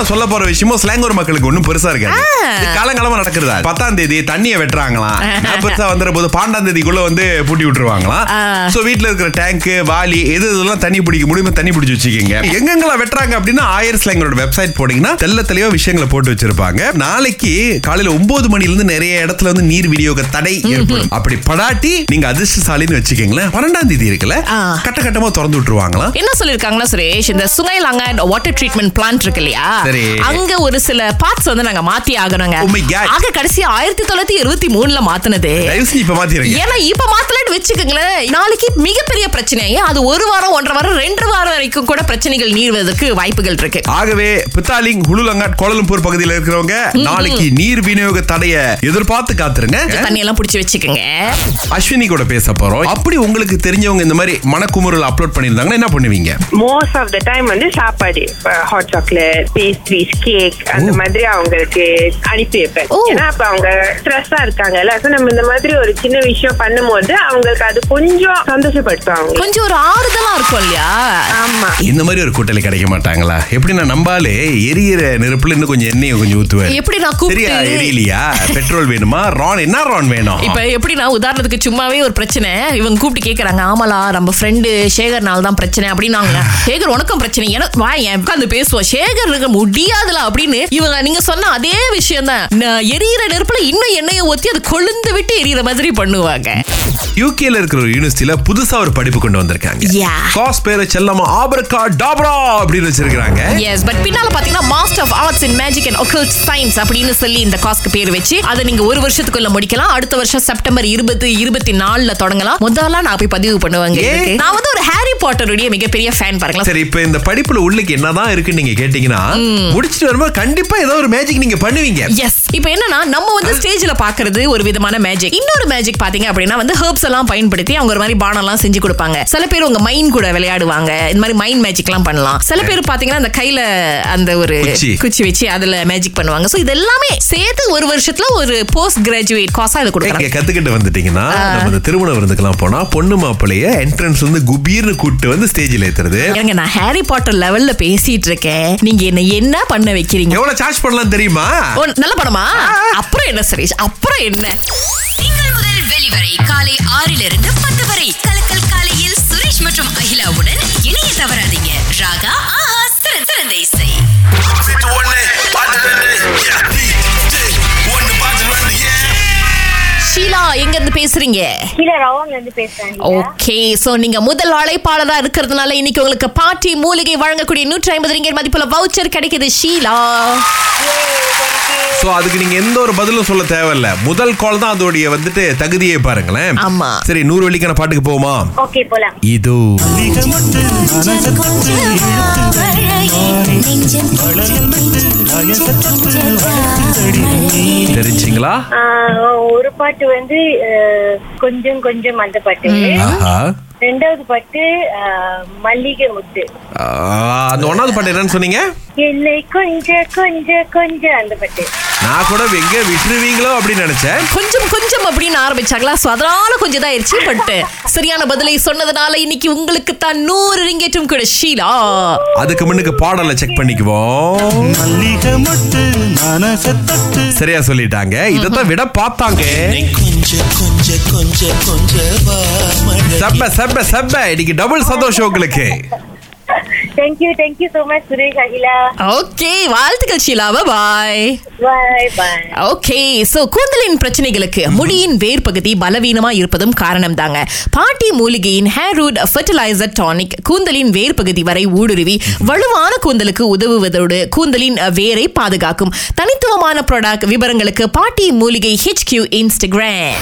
நான் சொல்ல போற விஷயமும் ஸ்லாங்கூர் மக்களுக்கு ஒண்ணும் பெருசா இருக்காது. காலங்காலமா நடக்கிறதா? பத்தாம் தேதி தண்ணியை வெட்டுறாங்களாம். பெருசா வந்துற போது பன்னெண்டாம் தேதிக்குள்ள வந்து பூட்டி விட்டுருவாங்களாம். சோ வீட்ல இருக்கிற டேங்க் வாலி எது இதெல்லாம் தண்ணி பிடிக்க முடியுமோ தண்ணி பிடிச்சு வச்சுக்கோங்க. எங்கெங்கெல்லாம் வெட்டுறாங்க அப்படின்னா ஆயிரம் ஸ்லாங்கரோட வெப்சைட் போனீங்கன்னா தெல்ல தெளிவா விஷயங்களை போட்டு வச்சிருப்பாங்க. நாளைக்கு காலையில ஒன்பது மணில இருந்து நிறைய இடத்துல வந்து நீர் விநியோக தடை ஏற்படும். அப்படி படாட்டி நீங்க அதிர்ஷ்டசாலின்னு வச்சுக்கீங்களேன் பன்னெண்டாம் தேதி இருக்குல்ல. கட்ட கட்டமா திறந்து விட்டுருவாங்களாம். என்ன சொல்லிருக்காங்கன்னா சுரேஷ் இந்த சுங்கைலாங்க வாட்டர் ட்ரீட்மெண்ட் பிளான்ட் இருக்கு இல்லையா? சரி. அங்க ஒரு சில பார்ட்ஸ் வந்து நாங்க மாத்தி ஆகணுங்க Oh. ஆக கடைசி ஆயிரத்தி தொள்ளாயிரத்தி இருபத்தி மூணுல மாத்தினது இப்ப ஏன்னா இப்ப மாத்தலன்னு வச்சுக்கோங்களேன். நாளைக்கு மிகப்பெரிய பிரச்சனை. அது ஒரு வாரம் ஒன்றரை வாரம் ரெண்டு வாரம் வரைக்கும் கூட பிரச்சனைகள் நீர்வதற்கு வாய்ப்புகள் இருக்கு. ஆகவே பித்தாலிங் ஹுலுலங்காட் கோலம்பூர் பகுதியில் இருக்கிறவங்க நாளைக்கு நீர் விநியோக தடைய எதிர்பார்த்து காத்துருங்க. தண்ணி எல்லாம் புடிச்சு வச்சுக்கோங்க. அஸ்வினி கூட பேச போறோம். அப்படி உங்களுக்கு தெரிஞ்சவங்க இந்த மாதிரி மனக்குமுறல் அப்லோட் பண்ணிருந்தாங்கன்னா என்ன பண்ணுவீங்க? மோஸ்ட் ஆஃப் த டைம் வந்து சாப்பாடு ஹாட் சாக்லேட் பேஸ்ட்ரீஸ் கேக் அந்த மாதிரி அவங்களுக்கு அனுப்பி வைப்பேன். ஏன்னா அப்ப அவங்க ஸ்ட்ரெஸ்ஸா இருக்காங்கல்ல. So நம்ம இந்த மாதிரி ஒரு சின்ன விஷயம் பண்ணும்போது அவங்களுக்கு அது கொஞ்சம் சந்தோஷப்படுத்தும் கொஞ்சம் ஒரு ஆறுதலா இருக்கும் இல்லையா? ஆமா. இந்த மாதிரி ஒரு கூட்டளி கிடைக்க மாட்டாங்களா? எப்படி நான் நம்பாலே எரியிற நெருப்புல இன்னும் கொஞ்சம் எண்ணெயை கொஞ்சம் ஊத்துவேன். எப்படி நான் சரியா கூப்பிட்டு எரியலையா? பெட்ரோல் வேணுமா? ரான் என்ன ரான் வேணும்? இப்ப எப்படி நான் உதாரணத்துக்கு சும்மாவே ஒரு பிரச்சனை. இவங்க கூப்பிட்டு கேக்குறாங்க ஆமாலா நம்ம ஃப்ரெண்டு சேகர்னால தான் பிரச்சனை அப்படின்னாங்க. சேகர் உனக்கும் பிரச்சனை. எனக்கு வா என் உட்காந்து பேசுவோம். சேகர் இருக்க முடியாதுல அப்படின்னு இவங்க நீங்க சொன்ன அதே விஷயம் தான் எரியிற நெருப்புல இன்னும் எண்ணெயை ஊத்தி அது கொழுந்து விட்டு எரியிற மாதிரி பண்ணுவாங்க. யூகேல இருக்கிற ஒரு யூனிவர்சிட்டியில புதுசா ஒரு படிப்பு கொண்டு வந்திருக்காங்க. காஸ் பேரை செல்லமா ஆபரகா டாப்ரா அப்படின்னு வச்சிருக்காங்க எஸ் பட் பின்னால பாத்தீங்கன்னா master of arts in magic and occult science அப்படின்னு சொல்லி இந்த காஸ்க்கு பேர் வச்சு அதை நீங்க ஒரு வருஷத்துக்குள்ள முடிக்கலாம். அடுத்த வருஷம் செப்டம்பர் இருபது இருபத்தி நாலுல தொடங்கலாம். முதல்ல நான் போய் பதிவு பண்ணுவாங்க. நான் வந்து ஒரு ஹாரி பாட்டருடைய மிகப்பெரிய ஃபேன் பாருங்களா சரி இப்ப இந்த படிப்புல உள்ளுக்கு என்னதான் இருக்குன்னு நீங்க கேட்டீங்கன்னா முடிச்சிட்டு வரும்போது கண்டிப்பா ஏதோ ஒரு மேஜிக் நீங்க பண்ணுவீங்க. எஸ் இப்போ என்னன்னா நம்ம வந்து ஸ்டேஜ்ல பாக்குறது ஒரு விதமான மேஜிக் இன்னொரு மேஜிக் பாத்தீங்க அப்படின்னா வந்து ஹெர்ப்ஸ் எல்லாம் பயன்படுத்தி அவங்க ஒரு மாதிரி பானம் எல்லாம் செஞ்சு கொடுப்பாங்க. சில பேர் உங்க மைண்ட் கூட விளையாடுவாங்க. இந்த மாதிரி மைண்ட் மேஜிக் எல்லாம் பண்ணலாம். சில பேர் பாத்தீங்கன்னா அந்த கையில அந்த ஒரு குச்சி. வச்சு அதுல மேஜிக் பண்ணுவாங்க. சோ இது எல்லாமே சேர்த்து ஒரு வருஷத்துல ஒரு போஸ்ட் கிராஜுவேட் காசா இது கொடுக்குறாங்க. கத்துக்கிட்டு வந்துட்டீங்கன்னா நம்ம திருமண விருந்துக்கெல்லாம் போனா பொண்ணு மாப்பிள்ளைய என்ட்ரன்ஸ் வந்து குபீர்னு கூட்டு வந்து ஸ்டேஜ்ல ஏத்துறது. ஏங்க நான் ஹாரி பாட்டர் லெவல்ல பேசிட்டு இருக்கேன். நீங்க என்ன என்ன பண்ண வைக்கிறீங்க? எவ்வளவு சார்ஜ் பண்ணலாம் தெரியுமா? நல்ல படமா? அப்புறம் என்ன சுரேஷ்? அப்புறம் என்ன? திங்கள் முதல் வெளிவரை காலை ஆறிலிருந்து பத்து வரை. கலக்கல் காலையில் சுரேஷ் மற்றும் அகிலாவுடன் பேசுறீங்க? ஓகே சோ நீங்க முதல் அழைப்பாளரா இருக்கிறதுனால இன்னைக்கு உங்களுக்கு பாட்டி மூலிகை வழங்கக்கூடிய நூற்றி ஐம்பது ரிங்கர் மதிப்புல வவுச்சர் கிடைக்குது ஷீலா. சோ அதுக்கு நீங்க எந்த ஒரு பதிலும் சொல்ல தேவையில்ல. முதல் கால் தான் அதோடைய வந்துட்டு தகுதியை பாருங்களேன். ஆமா. சரி நூறு வெள்ளிக்கான பாட்டுக்கு போவோமா? ஓகே போலாம். இதோ. தெரிஞ்சிங்களா? ஆஹ் ஒரு பாட்டு வந்து ஆஹ் கொஞ்சம் கொஞ்சம் அந்த பாட்டு. ரெண்டாவது பாட்டு ஆஹ் மல்லிகை முத்து ஆ, அந்த ஒன்னாவது பாட்டு என்னன்னு சொன்னீங்க? என்னை கொஞ்ச கொஞ்ச கொஞ்ச அந்த பாட்டு. நான் கூட எங்க விட்டுருவீங்களோ அப்படின்னு நினைச்சேன். கொஞ்சம் கொஞ்சம் அப்படின்னு ஆரம்பிச்சாங்களா? சோ அதனால கொஞ்சம் தான் ஆயிடுச்சு பட் சரியான பதிலை சொன்னதுனால இன்னைக்கு உங்களுக்கு தான் நூறு ரிங்கேட்டும் கூட ஷீலா. அதுக்கு முன்னுக்கு பாடலை செக் பண்ணிக்குவோம். மல்லிகை மொட்டு சரியா சொல்லிட்டாங்க. இதத்தான் விட பார்த்தாங்க. கொஞ்ச கொஞ்ச கொஞ்ச கொஞ்ச மழை செப்ப செப்ப செப்ப இன்னைக்கு டபுள் சந்தோஷம் உங்களுக்கு. Thank you thank you so much Suresh Akila okay வாழ்த்துக்கள் Sheela. Bye bye bye okay so கூந்தலின் பிரச்சனைகளுக்கு முடியின் வேர் பகுதி பலவீனமா இருப்பதும் காரணம் தாங்க பாட்டி மூலிகையின் ஹேர் ரூட் ஃபெர்டிலைசர் டானிக் கூந்தலின் வேர் பகுதி வரை ஊடுருவி வலுவான கூந்தலுக்கு உதவுவதோடு கூந்தலின் வேரை பாதுகாக்கும் தனித்துவமான ப்ராடக்ட் விவரங்களுக்கு பாட்டி மூலிகை ஹெச்கியூ இன்ஸ்டாகிராம்